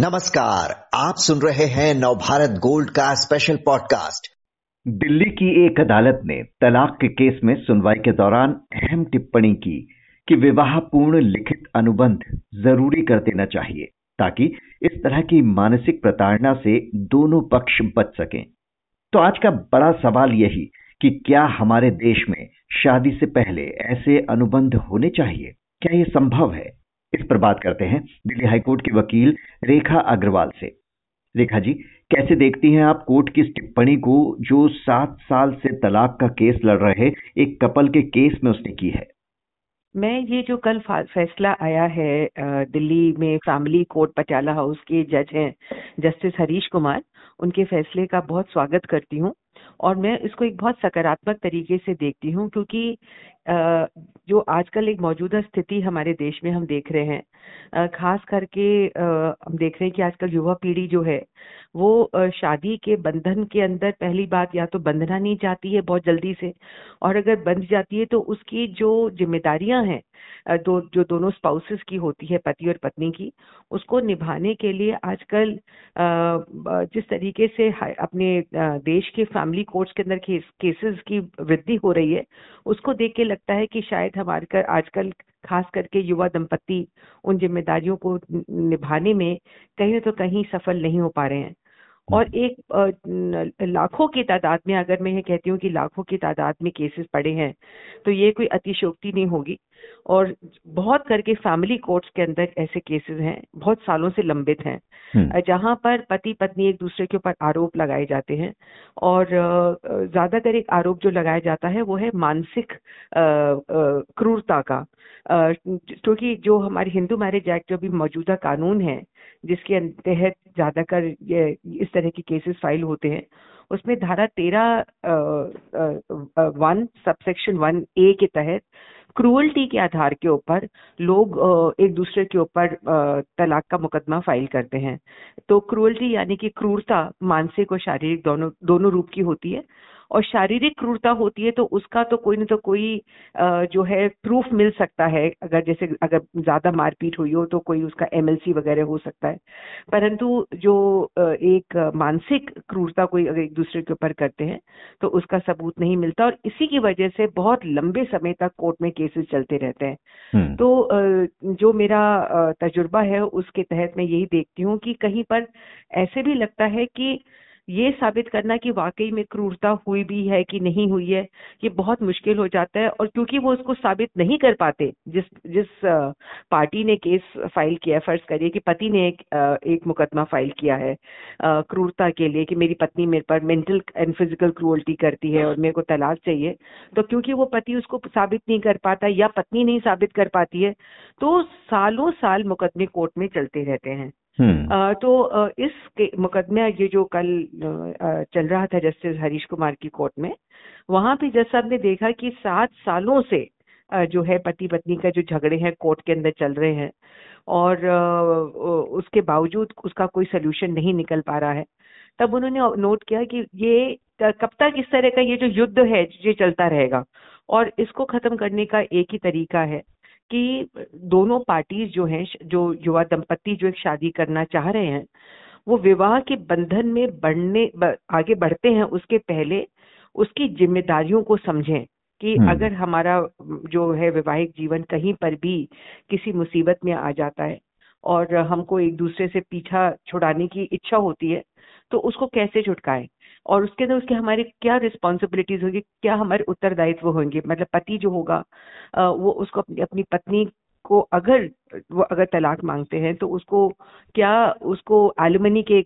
नमस्कार, आप सुन रहे हैं नवभारत गोल्ड का स्पेशल पॉडकास्ट दिल्ली की एक अदालत ने तलाक के केस में सुनवाई के दौरान अहम टिप्पणी की कि विवाह पूर्ण लिखित अनुबंध ज़रूरी कर देना चाहिए, ताकि इस तरह की मानसिक प्रताड़ना से दोनों पक्ष बच सकें। तो आज का बड़ा सवाल यही कि क्या हमारे देश में शादी से पहले ऐसे अनुबंध होने चाहिए? क्या यह संभव है? इस पर बात करते हैं दिल्ली हाईकोर्ट की वकील रेखा अग्रवाल से। रेखा जी, कैसे देखती हैं आप कोर्ट की इस टिप्पणी को जो सात साल से तलाक का केस लड़ रहे एक कपल के केस में उसने की है? मैं ये जो कल फैसला आया है दिल्ली में फैमिली कोर्ट पटियाला हाउस के जज हैं जस्टिस हरीश कुमार, उनके फैसले का बहुत स्वागत करती हूँ और मैं इसको एक बहुत सकारात्मक तरीके से देखती हूँ क्योंकि जो आजकल एक मौजूदा स्थिति हमारे देश में हम देख रहे हैं खास करके हम देख रहे हैं कि आजकल युवा पीढ़ी जो है, वो शादी के बंधन के अंदर पहली बात या तो बंधना नहीं चाहती है बहुत जल्दी से और अगर बंध जाती है तो उसकी जो जिम्मेदारियाँ हैं दो, जो दोनों स्पाउसेस की होती है, पति और पत्नी की, उसको निभाने के लिए आजकल जिस तरीके से अपने देश के फैमिली कोर्ट्स के अंदर केसेस की वृद्धि हो रही है, उसको देख के लगता है कि शायद हमारे कर, आजकल खास करके युवा दंपति उन जिम्मेदारियों को निभाने में कहीं ना तो कहीं सफल नहीं हो पा रहे हैं। और एक लाखों की तादाद में अगर मैं ये कहती हूँ कि लाखों की तादाद में केसेस पड़े हैं तो ये कोई अतिशोक्ति नहीं होगी और बहुत करके फैमिली कोर्ट्स के अंदर ऐसे केसेस हैं बहुत सालों से लंबित हैं हम्म। जहाँ पर पति पत्नी एक दूसरे के ऊपर आरोप लगाए जाते हैं और ज़्यादातर एक आरोप जो लगाया जाता है वो है मानसिक क्रूरता का क्योंकि जो हमारे हिंदू मैरिज एक्ट जो भी मौजूदा कानून है जिसके तहत ज़्यादातर ये, इस तरह के केसेस फ़ाइल होते हैं, उसमें धारा तेरह वन सबसेक्शन वन ए के तहत क्रूअल्टी के आधार के ऊपर लोग एक दूसरे के ऊपर तलाक का मुकदमा फ़ाइल करते हैं। तो क्रूअल्टी यानी कि क्रूरता मानसिक और शारीरिक दोनों दोनों रूप की होती है। और शारीरिक क्रूरता होती है तो उसका तो कोई ना तो कोई जो है प्रूफ मिल सकता है। अगर जैसे अगर ज़्यादा मारपीट हुई हो तो कोई उसका एमएलसी वगैरह हो सकता है। परंतु जो एक मानसिक क्रूरता कोई अगर एक दूसरे के ऊपर करते हैं तो उसका सबूत नहीं मिलता। और इसी की वजह से बहुत लंबे समय तक कोर्ट में केसेस चलते रहते हैं। हम्म। तो जो मेरा तजुर्बा है उसके तहत मैं यही देखती हूँ कि कहीं पर ऐसे भी लगता है कि ये साबित करना कि वाकई में क्रूरता हुई भी है कि नहीं हुई है, ये बहुत मुश्किल हो जाता है और क्योंकि वो उसको साबित नहीं कर पाते, जिस जिस पार्टी ने केस फ़ाइल किया फ़र्ज़ करिए कि पति ने एक एक मुकदमा फ़ाइल किया है क्रूरता के लिए कि मेरी पत्नी मेरे पर मेंटल एंड फ़िज़िकल क्रूअल्टी करती है और मेरे को तलाक चाहिए तो क्योंकि वो पति उसको साबित नहीं कर पाता या पत्नी नहीं साबित कर पाती है तो सालों साल मुकदमे कोर्ट में चलते रहते हैं। तो इस मुकदमे ये जो कल चल रहा था जस्टिस हरीश कुमार की कोर्ट में, वहाँ भी जज साहब ने देखा कि सात सालों से जो है पति पत्नी का जो झगड़े हैं, कोर्ट के अंदर चल रहे हैं और उसके बावजूद उसका कोई सोल्यूशन नहीं निकल पा रहा है। तब उन्होंने नोट किया कि ये कब तक इस तरह का ये जो युद्ध है, ये चलता रहेगा और इसको खत्म करने का एक ही तरीका है। कि दोनों पार्टीज़ जो हैं जो युवा दंपति जो एक शादी करना चाह रहे हैं वो विवाह के बंधन में बढ़ने आगे बढ़ते हैं उसके पहले उसकी जिम्मेदारियों को समझें कि हम्म। अगर हमारा जो है वैवाहिक जीवन कहीं पर भी किसी मुसीबत में आ जाता है और हमको एक दूसरे से पीछा छुड़ाने की इच्छा होती है तो उसको कैसे छुटकाएँ और उसके अंदर उसके हमारे क्या रिस्पॉन्सिबिलिटीज होगी क्या हमारे उत्तरदायित्व होंगे? मतलब पति जो होगा वो उसको अपनी अपनी पत्नी को अगर वो अगर तलाक मांगते हैं तो उसको क्या उसको एलुमनी के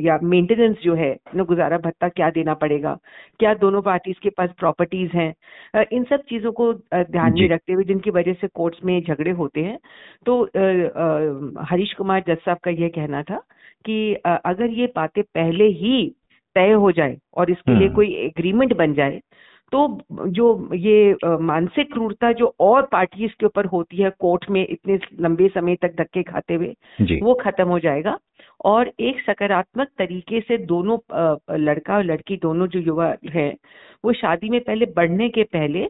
या मेंटेनेंस जो है ना गुजारा भत्ता क्या देना पड़ेगा? क्या दोनों पार्टीज़ के पास प्रॉपर्टीज़ हैं? इन सब चीज़ों को ध्यान में रखते हुए जिनकी वजह से कोर्ट्स में झगड़े होते हैं तो हरीश कुमार जज साहब का यह कहना था कि अगर ये बातें पहले ही तय हो जाए और इसके लिए हम्म। कोई एग्रीमेंट बन जाए तो जो ये मानसिक क्रूरता जो और पार्टीज़ के ऊपर होती है कोर्ट में इतने लंबे समय तक धक्के खाते हुए वो खत्म हो जाएगा और एक सकारात्मक तरीके से दोनों लड़का और लड़की दोनों जो युवा हैं वो शादी में पहले बढ़ने के पहले।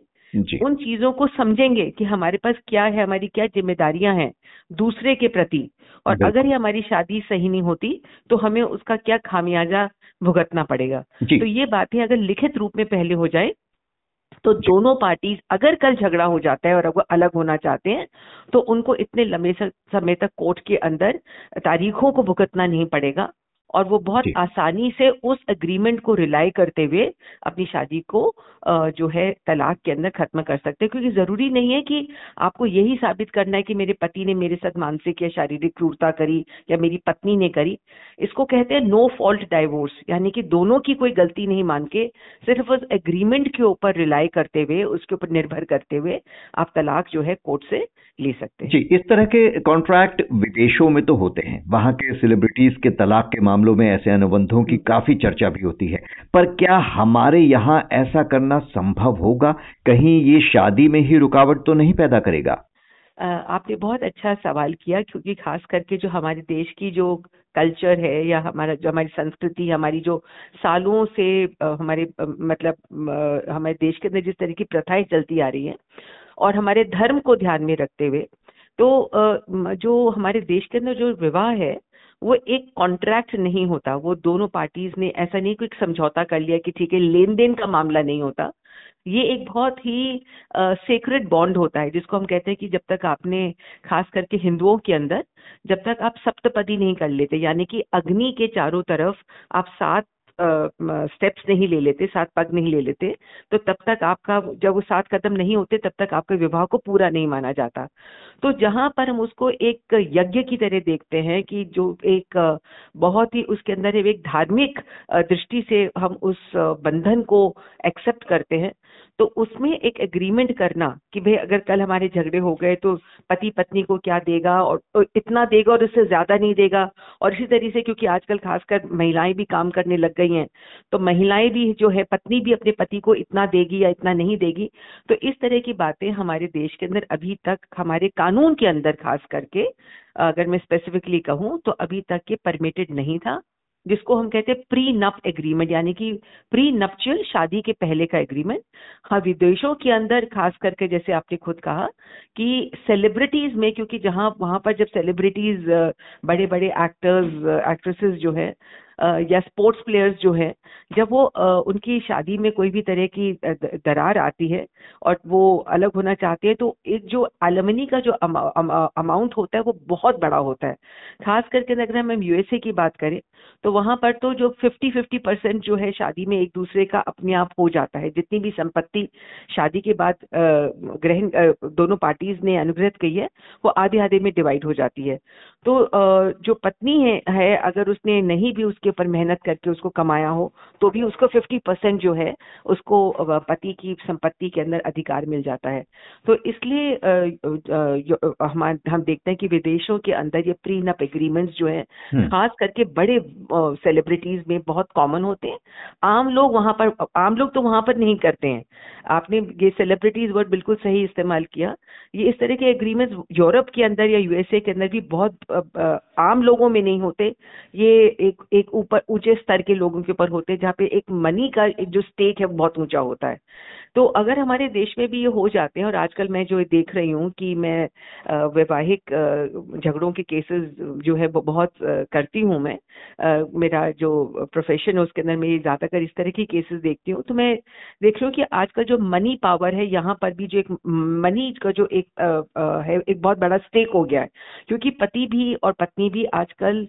उन चीज़ों को समझेंगे कि हमारे पास क्या है हमारी क्या जिम्मेदारियाँ हैं दूसरे के प्रति और अगर ये हमारी शादी सही नहीं होती तो हमें उसका क्या खामियाजा भुगतना पड़ेगा? तो ये बातें अगर लिखित रूप में पहले हो जाए तो दोनों पार्टी अगर कल झगड़ा हो जाता है और अगर अलग होना चाहते हैं तो उनको इतने लंबे समय तक कोर्ट के अंदर तारीखों को भुगतना नहीं पड़ेगा। और वो बहुत आसानी से उस एग्रीमेंट को रिलाई करते हुए अपनी शादी को जो है तलाक के अंदर खत्म कर सकते हैं। क्योंकि ज़रूरी नहीं है कि आपको यही साबित करना है कि मेरे पति ने मेरे साथ मानसिक या शारीरिक क्रूरता करी या मेरी पत्नी ने करी। इसको कहते हैं नो फॉल्ट डाइवोर्स यानी कि दोनों की कोई गलती नहीं मान के सिर्फ़ उस एग्रीमेंट के ऊपर रिलाई करते हुए उसके ऊपर निर्भर करते हुए आप तलाक जो है कोर्ट से ले सकते हैं। जी इस तरह के कॉन्ट्रैक्ट विदेशों में तो होते हैं। वहाँ के सेलिब्रिटीज के तलाक के मामलों में ऐसे अनुबंधों की काफ़ी चर्चा भी होती है। पर क्या हमारे यहाँ ऐसा करना संभव होगा? कहीं ये शादी में ही रुकावट तो नहीं पैदा करेगा? आपने बहुत अच्छा सवाल किया, क्योंकि खास करके जो हमारे देश की जो कल्चर है या हमारा जो हमारी संस्कृति, हमारी जो सालों से हमारे मतलब हमारे देश के अंदर जिस तरह की प्रथाएँ चलती आ रही हैं और हमारे धर्म को ध्यान में रखते हुए तो जो हमारे देश के अंदर जो विवाह है वो एक कॉन्ट्रैक्ट नहीं होता। वो दोनों पार्टीज़ ने ऐसा नहीं कोई समझौता कर लिया कि ठीक है लेन देन का मामला नहीं होता। ये एक बहुत ही सेक्रेट बॉन्ड होता है, जिसको हम कहते हैं कि जब तक आपने, खास करके हिंदुओं के अंदर, जब तक आप सप्तपदी नहीं कर लेते, यानी कि अग्नि के चारों तरफ़ आप सात स्टेप्स नहीं ले लेते, सात पग नहीं ले लेते तो तब तक आपका जब वो सात कदम नहीं होते, तब तक आपके विवाह को पूरा नहीं माना जाता। तो जहाँ पर हम उसको एक यज्ञ की तरह देखते हैं कि जो एक बहुत ही उसके अंदर एक धार्मिक दृष्टि से हम उस बंधन को एक्सेप्ट करते हैं तो उसमें एक एग्रीमेंट करना कि भाई अगर कल हमारे झगड़े हो गए तो पति पत्नी को क्या देगा और इतना देगा और उससे ज़्यादा नहीं देगा और इसी तरीके से क्योंकि आजकल खासकर महिलाएँ भी काम करने लग गई हैं तो महिलाएँ भी जो है, पत्नी भी अपने पति को इतना देगी या इतना नहीं देगी तो इस तरह की बातें हमारे देश के अंदर अभी तक, हमारे कानून के अंदर खास करके, अगर मैं स्पेसिफिकली कहूँ तो अभी तक ये परमिटेड नहीं था, जिसको हम कहते हैं प्री नप एग्रीमेंट यानी कि प्री नपचुअल शादी के पहले का एग्रीमेंट हाँ विदेशों के अंदर खास करके जैसे आपने खुद कहा कि सेलिब्रिटीज में, क्योंकि जहाँ, वहाँ पर जब सेलिब्रिटीज बड़े बड़े एक्टर्स एक्ट्रेसेस जो है या स्पोर्ट्स प्लेयर्स जो है जब वो उनकी शादी में कोई भी तरह की दरार आती है और वो अलग होना चाहते हैं तो एक जो एलमनी का जो अमाउंट होता है, वो बहुत बड़ा होता है। खास करके अगर हम यूएसए की बात करें तो वहाँ पर तो जो 50 50 परसेंट जो है शादी में एक दूसरे का अपने आप हो जाता है। जितनी भी संपत्ति शादी के बाद ग्रहण दोनों पार्टीज़ ने अनुग्रहित की है, वो आधे आधे में डिवाइड हो जाती है। तो जो पत्नी है, है अगर उसने नहीं भी उसके ऊपर मेहनत करके उसको कमाया हो तो भी उसको फिफ्टी परसेंट जो है उसको पति की संपत्ति के अंदर अधिकार मिल जाता है। तो इसलिए हम हम देखते हैं कि विदेशों के अंदर ये प्री नप एग्रीमेंट्स जो है हम्म। खास करके बड़े सेलिब्रिटीज में बहुत कॉमन होते हैं। आम लोग वहाँ पर आम लोग तो वहाँ पर नहीं करते हैं। आपने ये सेलिब्रिटीज वर्ड बिल्कुल सही इस्तेमाल किया। ये इस तरह के एग्रीमेंट्स यूरोप के अंदर या यूएसए के अंदर भी बहुत आम लोगों में नहीं होते। ये एक एक ऊपर, ऊँचे स्तर के लोगों के ऊपर होते हैं, जहाँ पे एक मनी का एक जो स्टेक है बहुत ऊँचा होता है। तो अगर हमारे देश में भी ये हो जाते हैं और आजकल मैं जो देख रही हूँ कि मैं वैवाहिक झगड़ों के केसेस जो है बहुत करती हूँ मैं मेरा जो प्रोफेशन है उसके अंदर मैं ज़्यादातर इस तरह की केसेस देखती हूँ। तो मैं देख रही हूँ कि आजकल जो मनी पावर है, यहाँ पर भी जो एक मनी का जो एक है, एक बहुत बड़ा स्टेक हो गया है। क्योंकि पति भी और पत्नी भी आजकल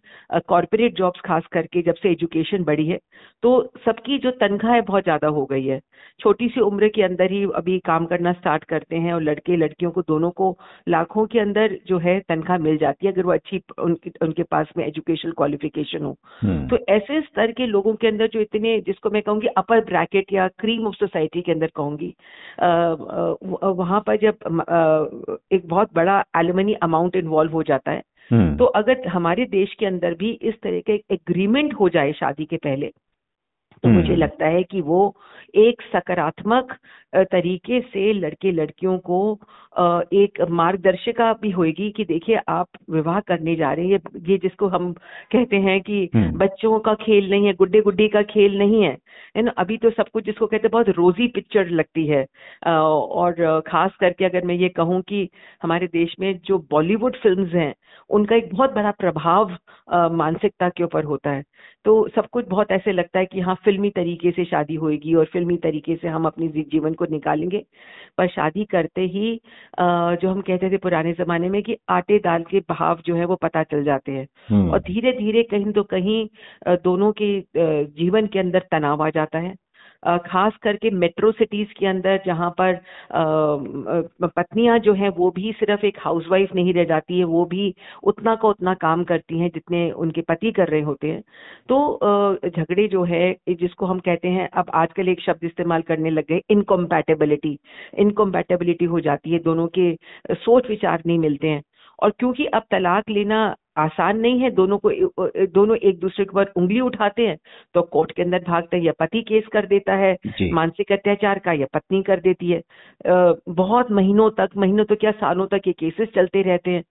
कॉरपोरेट जॉब्स खास करके जब से एजुकेशन बढ़ी है तो सबकी जो तनख्वाह है बहुत ज़्यादा हो गई है। छोटी सी उम्र के अंदर ही अभी काम करना स्टार्ट करते हैं और लड़के लड़कियों को दोनों को लाखों के अंदर जो है तनख्वाह मिल जाती है अगर वो अच्छी उनकी उनके पास में एजुकेशन क्वालिफिकेशन हो हम्म। तो ऐसे स्तर के लोगों के अंदर जो इतने जिसको मैं कहूँगी अपर ब्रैकेट या क्रीम ऑफ़ सोसाइटी के अंदर कहूँगी वहाँ पर जब एक बहुत बड़ा एलुमनी अमाउंट इन्वॉल्व हो जाता है हम्म। तो अगर हमारे देश के अंदर भी इस तरह का एक एग्रीमेंट हो जाए शादी के पहले तो मुझे हम्म। लगता है कि वो एक सकारात्मक तरीके से लड़के लड़कियों को एक मार्गदर्शिका भी होगी कि देखिए आप विवाह करने जा रहे हैं ये जिसको हम कहते हैं कि हम्म। बच्चों का खेल नहीं है गुड्डे गुड्डी का खेल नहीं है है ना? अभी तो सब कुछ जिसको कहते हैं बहुत रोजी पिक्चर लगती है। और खास करके अगर मैं ये कहूँ कि हमारे देश में जो बॉलीवुड फ़िल्म हैं उनका एक बहुत बड़ा प्रभाव मानसिकता के ऊपर होता है। तो सब कुछ बहुत ऐसे लगता है कि हाँ फिल्मी तरीके से शादी होएगी और फिल्मी तरीके से हम अपनी जीवन को निकालेंगे पर शादी करते ही जो हम कहते थे पुराने जमाने में कि आटे दाल के भाव जो है वो पता चल जाते हैं। हम्म, और धीरे धीरे कहीं तो कहीं दोनों के जीवन के अंदर तनाव आ जाता है। खास करके मेट्रो सिटीज़ के अंदर जहाँ पर पत्नियाँ जो हैं वो भी सिर्फ़ एक हाउसवाइफ नहीं रह जाती है, वो भी उतना का उतना काम करती हैं जितने उनके पति कर रहे होते हैं। तो झगड़े जो है, जिसको हम कहते हैं, अब आजकल एक शब्द इस्तेमाल करने लग गए इनकम्पैटेबिलिटी इनकम्पैटेबिलिटी हो जाती है, दोनों के सोच विचार नहीं मिलते हैं। और क्योंकि अब तलाक लेना आसान नहीं है दोनों को दोनों एक दूसरे के ऊपर उंगली उठाते हैं तो कोर्ट के अंदर भागते हैं या पति केस कर देता है मानसिक अत्याचार का या पत्नी कर देती है। बहुत महीनों तक महीनों तो क्या सालों तक ये केसेस चलते रहते हैं।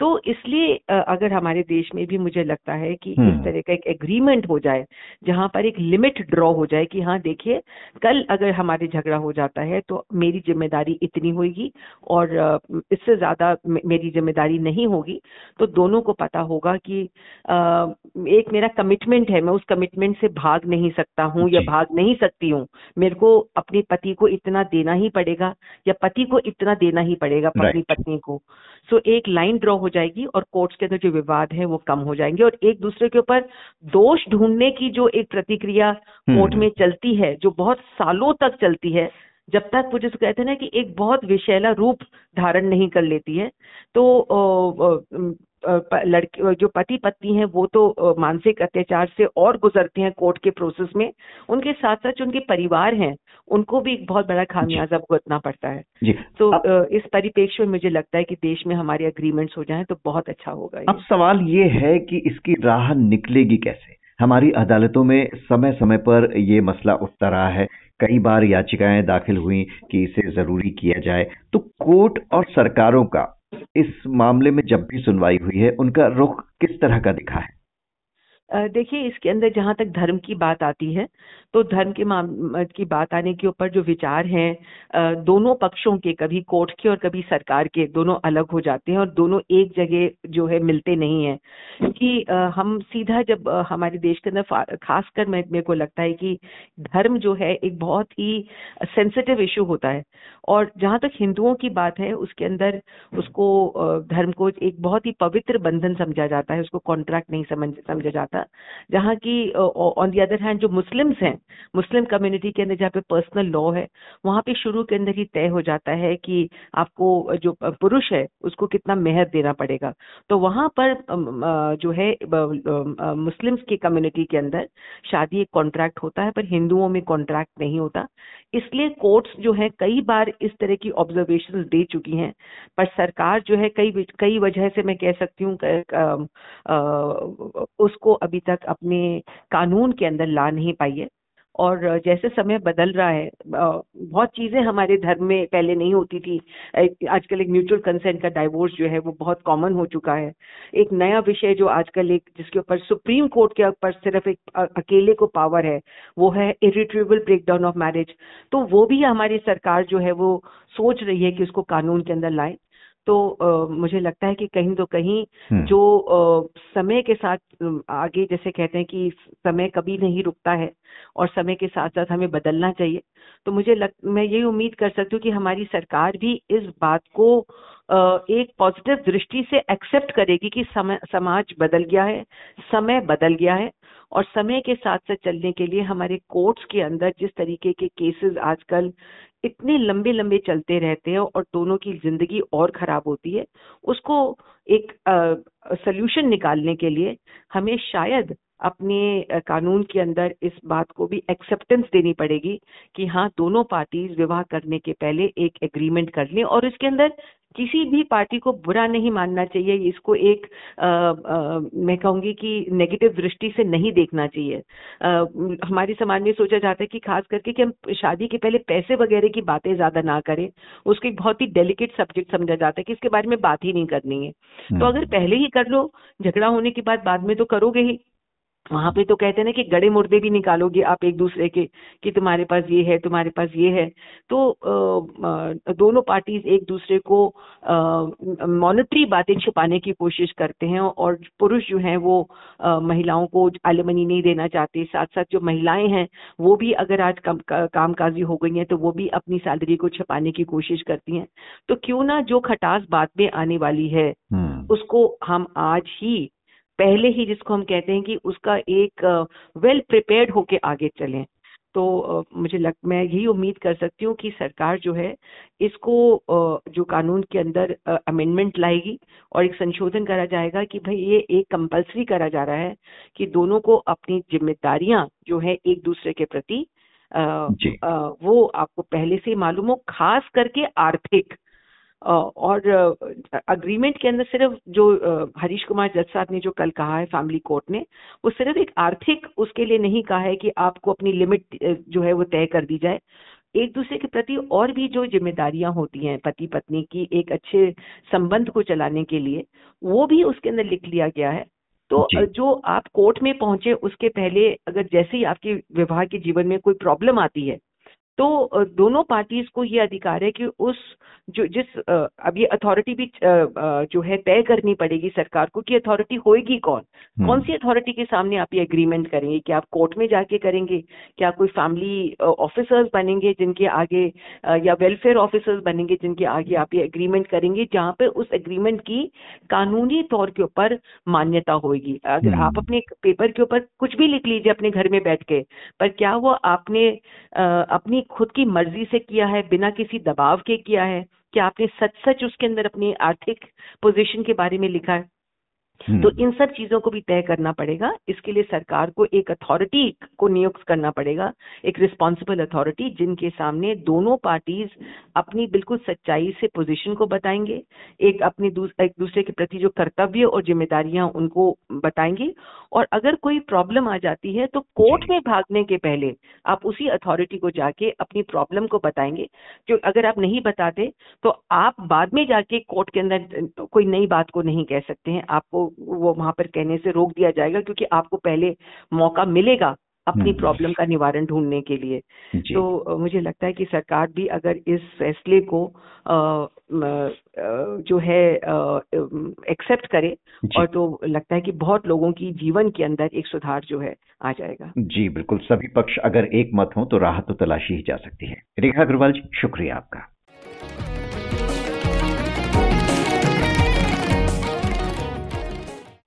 तो इसलिए अगर हमारे देश में भी मुझे लगता है कि हम्म। इस तरह का एक एग्रीमेंट हो जाए जहाँ पर एक लिमिट ड्रॉ हो जाए कि हाँ देखिए कल अगर हमारे झगड़ा हो जाता है तो मेरी ज़िम्मेदारी इतनी होगी और इससे ज़्यादा मेरी ज़िम्मेदारी नहीं होगी तो दोनों को पता होगा कि एक मेरा कमिटमेंट है मैं उस कमिटमेंट से भाग नहीं सकता हूँ या भाग नहीं सकती हूँ। मेरे को अपने पति को इतना देना ही पड़ेगा या पति को इतना देना ही पड़ेगा अपनी पत्नी को। सो एक लाइन ड्रॉ हो जाएगी और कोर्ट्स के अंदर जो विवाद है वो कम हो जाएँगे और एक दूसरे के ऊपर दोष ढूँढने की जो एक प्रतिक्रिया कोर्ट हम्म। में चलती है जो बहुत सालों तक चलती है जब तक वो जिसको कहते हैं ना कि एक बहुत विषैला रूप धारण नहीं कर लेती है तो लड़के जो पति पत्नी है वो तो मानसिक अत्याचार से और गुजरते हैं कोर्ट के प्रोसेस में। उनके साथ साथ जो उनके परिवार हैं उनको भी एक बहुत बड़ा खामियाजा भुगतना पड़ता है। जी। तो अब- इस परिप्रेक्ष्य में मुझे लगता है कि देश में हमारे अग्रीमेंट्स हो जाएँ तो बहुत अच्छा होगा अब सवाल ये है कि इसकी राह निकलेगी कैसे? हमारी अदालतों में समय समय पर ये मसला उठता रहा है। कई बार याचिकाएँ दाखिल हुई कि इसे ज़रूरी किया जाए। तो कोर्ट और सरकारों का इस मामले में जब भी सुनवाई हुई है, उनका रुख किस तरह का दिखा है? देखिए इसके अंदर जहाँ तक धर्म की बात आती है तो धर्म के माम की बात आने के ऊपर जो विचार हैं दोनों पक्षों के कभी कोर्ट के और कभी सरकार के दोनों अलग हो जाते हैं और दोनों एक जगह जो है मिलते नहीं है। अ, हम सीधा जब हमारे देश के अंदर खासकर मेरे को लगता है कि धर्म जो है एक बहुत ही सेंसिटिव इशू होता है। और जहाँ तक हिंदुओं की बात है उसके अंदर उसको धर्म को एक बहुत ही पवित्र बंधन समझा जाता है उसको कॉन्ट्रैक्ट नहीं समझ समझा जाता जहाँ की ऑन दी अदर हैंड जो मुस्लिम्स हैं मुस्लिम कम्युनिटी के अंदर जहाँ पे पर्सनल लॉ है, वहाँ पे शुरू के अंदर ही तय हो जाता है कि आपको जो पुरुष है, उसको कितना मेहर देना पड़ेगा। तो वहाँ पर जो है मुस्लिम्स की कम्युनिटी के अंदर शादी एक कॉन्ट्रैक्ट होता है, पर हिंदुओं में कॉन्ट्रैक्ट नहीं होता। इसलिए कोर्ट्स जो है, कई बार इस तरह की ऑब्जर्वेशन दे चुकी हैं, पर सरकार जो है, कई कई वजह से मैं कह सकती हूँ उसको अभी तक अपने कानून के अंदर ला नहीं पाई है। और जैसे समय बदल रहा है बहुत चीज़ें हमारे धर्म में पहले नहीं होती थी। आजकल एक म्यूचुअल कंसेंट का डाइवोर्स जो है वो बहुत कॉमन हो चुका है। एक नया विषय जो आजकल एक, जिसके ऊपर सुप्रीम कोर्ट के ऊपर सिर्फ़ एक अकेले को पावर है, वो है इरिट्रीवेबल ब्रेकडाउन ऑफ़ मैरिज तो वो भी हमारी सरकार जो है वो सोच रही है कि उसको कानून के अंदर लाए। तो मुझे लगता है कि कहीं तो कहीं हम्म। जो समय के साथ आगे जैसे कहते हैं कि समय कभी नहीं रुकता है और समय के साथ साथ हमें बदलना चाहिए तो मुझे लग मैं यही उम्मीद कर सकती हूँ कि हमारी सरकार भी इस बात को एक पॉजिटिव दृष्टि से एक्सेप्ट करेगी कि समय समाज बदल गया है समय बदल गया है और समय के साथ साथ चलने के लिए हमारे कोर्ट्स के अंदर जिस तरीके के केसेस आजकल इतने लंबे लंबे चलते रहते हैं और दोनों की ज़िंदगी और खराब होती है, उसको एक सोल्यूशन निकालने के लिए हमें शायद अपने कानून के अंदर इस बात को भी एक्सेप्टेंस देनी पड़ेगी कि हाँ दोनों पार्टीज़ विवाह करने के पहले एक एग्रीमेंट कर लें और इसके अंदर किसी भी पार्टी को बुरा नहीं मानना चाहिए इसको एक आ, आ, मैं कहूँगी कि नेगेटिव दृष्टि से नहीं देखना चाहिए। आ, हमारे समाज में सोचा जाता है कि खास करके कि हम शादी के पहले पैसे वगैरह की बातें ज़्यादा ना करें उसको एक बहुत ही डेलिकेट सब्जेक्ट समझा जाता है कि इसके बारे में बात ही नहीं करनी है। तो हम्म। अगर पहले ही कर लो झगड़ा होने के बाद बाद में तो करोगे ही। वहाँ पे तो कहते हैं ना कि गड़े मुर्दे भी निकालोगे आप एक दूसरे के कि तुम्हारे पास ये है तुम्हारे पास ये है। तो आ, दोनों पार्टीज़ एक दूसरे को मॉनिटरी बातें छुपाने की कोशिश करते हैं और पुरुष जो हैं वो आ, महिलाओं को आलमनी नहीं देना चाहते। साथ साथ जो महिलाएँ हैं वो भी अगर आज कम का, कामकाजी हो गई हैं तो वो भी अपनी सैलरी को छुपाने की कोशिश करती हैं। तो क्यों ना जो खटास बाद में आने वाली है हम्म। उसको हम आज ही पहले ही जिसको हम कहते हैं कि उसका एक वेल प्रिपेयर्ड होके आगे चलें तो मुझे लग मैं यही उम्मीद कर सकती हूँ कि सरकार जो है इसको जो कानून के अंदर अमेंडमेंट लाएगी और एक संशोधन करा जाएगा कि भाई ये एक कंपलसरी करा जा रहा है कि दोनों को अपनी जिम्मेदारियाँ जो है एक दूसरे के प्रति जी। वो आपको पहले से मालूम हो खास करके आर्थिक और अग्रीमेंट के अंदर सिर्फ़ जो हरीश कुमार जज साहब ने जो कल कहा है फैमिली कोर्ट ने वो सिर्फ़ एक आर्थिक उसके लिए नहीं कहा है कि आपको अपनी लिमिट जो है वो तय कर दी जाए। एक दूसरे के प्रति और भी जो जिम्मेदारियाँ होती हैं पति पत्नी की एक अच्छे संबंध को चलाने के लिए वो भी उसके अंदर लिख लिया गया है। तो जो। आप कोर्ट में पहुँचे उसके पहले अगर जैसे ही आपके विवाह के जीवन में कोई प्रॉब्लम आती है तो दोनों पार्टीज़ को ये अधिकार है कि उस जो जिस अब ये अथॉरिटी भी जो है तय करनी पड़ेगी सरकार को कि अथॉरिटी होएगी कौन। कौन सी अथॉरिटी के सामने आप ये एग्रीमेंट करेंगे? कि आप कोर्ट में जाके करेंगे? क्या कोई फैमिली ऑफिसर्स बनेंगे जिनके आगे या वेलफेयर ऑफिसर्स बनेंगे जिनके आगे आप ये एग्रीमेंट करेंगे जहाँ पे उस एग्रीमेंट की कानूनी तौर के ऊपर मान्यता होगी अगर आप अपने पेपर के ऊपर कुछ भी लिख लीजिए अपने घर में बैठ के पर क्या वो आपने अपनी खुद की मर्ज़ी से किया है, बिना किसी दबाव के किया है कि आपने सच सच उसके अंदर अपनी आर्थिक पोजीशन के बारे में लिखा है। तो इन सब चीज़ों को भी तय करना पड़ेगा। इसके लिए सरकार को एक अथॉरिटी को नियुक्त करना पड़ेगा। एक रिस्पॉन्सिबल अथॉरिटी जिनके सामने दोनों पार्टीज़ अपनी बिल्कुल सच्चाई से पोजीशन को बताएँगे। एक अपनी दूस, एक दूसरे के प्रति जो कर्तव्य और जिम्मेदारियाँ उनको बताएँगे। और अगर कोई प्रॉब्लम आ जाती है तो कोर्ट में भागने के पहले आप उसी अथॉरिटी को जाके अपनी प्रॉब्लम को बताएँगे। जो अगर आप नहीं बताते तो आप बाद में जाके कोर्ट के अंदर कोई नई बात को नहीं कह सकते हैं। आपको वो वहाँ पर कहने से रोक दिया जाएगा क्योंकि आपको पहले मौका मिलेगा अपनी प्रॉब्लम का निवारण ढूँढने के लिए। तो मुझे लगता है कि सरकार भी अगर इस फैसले को आ, जो है एक्सेप्ट करे और तो लगता है कि बहुत लोगों की जीवन के अंदर एक सुधार जो है आ जाएगा। जी बिल्कुल। सभी पक्ष अगर एक मत हो तो राहत तो तलाशी ही जा सकती है। रेखा अग्रवाल जी शुक्रिया आपका।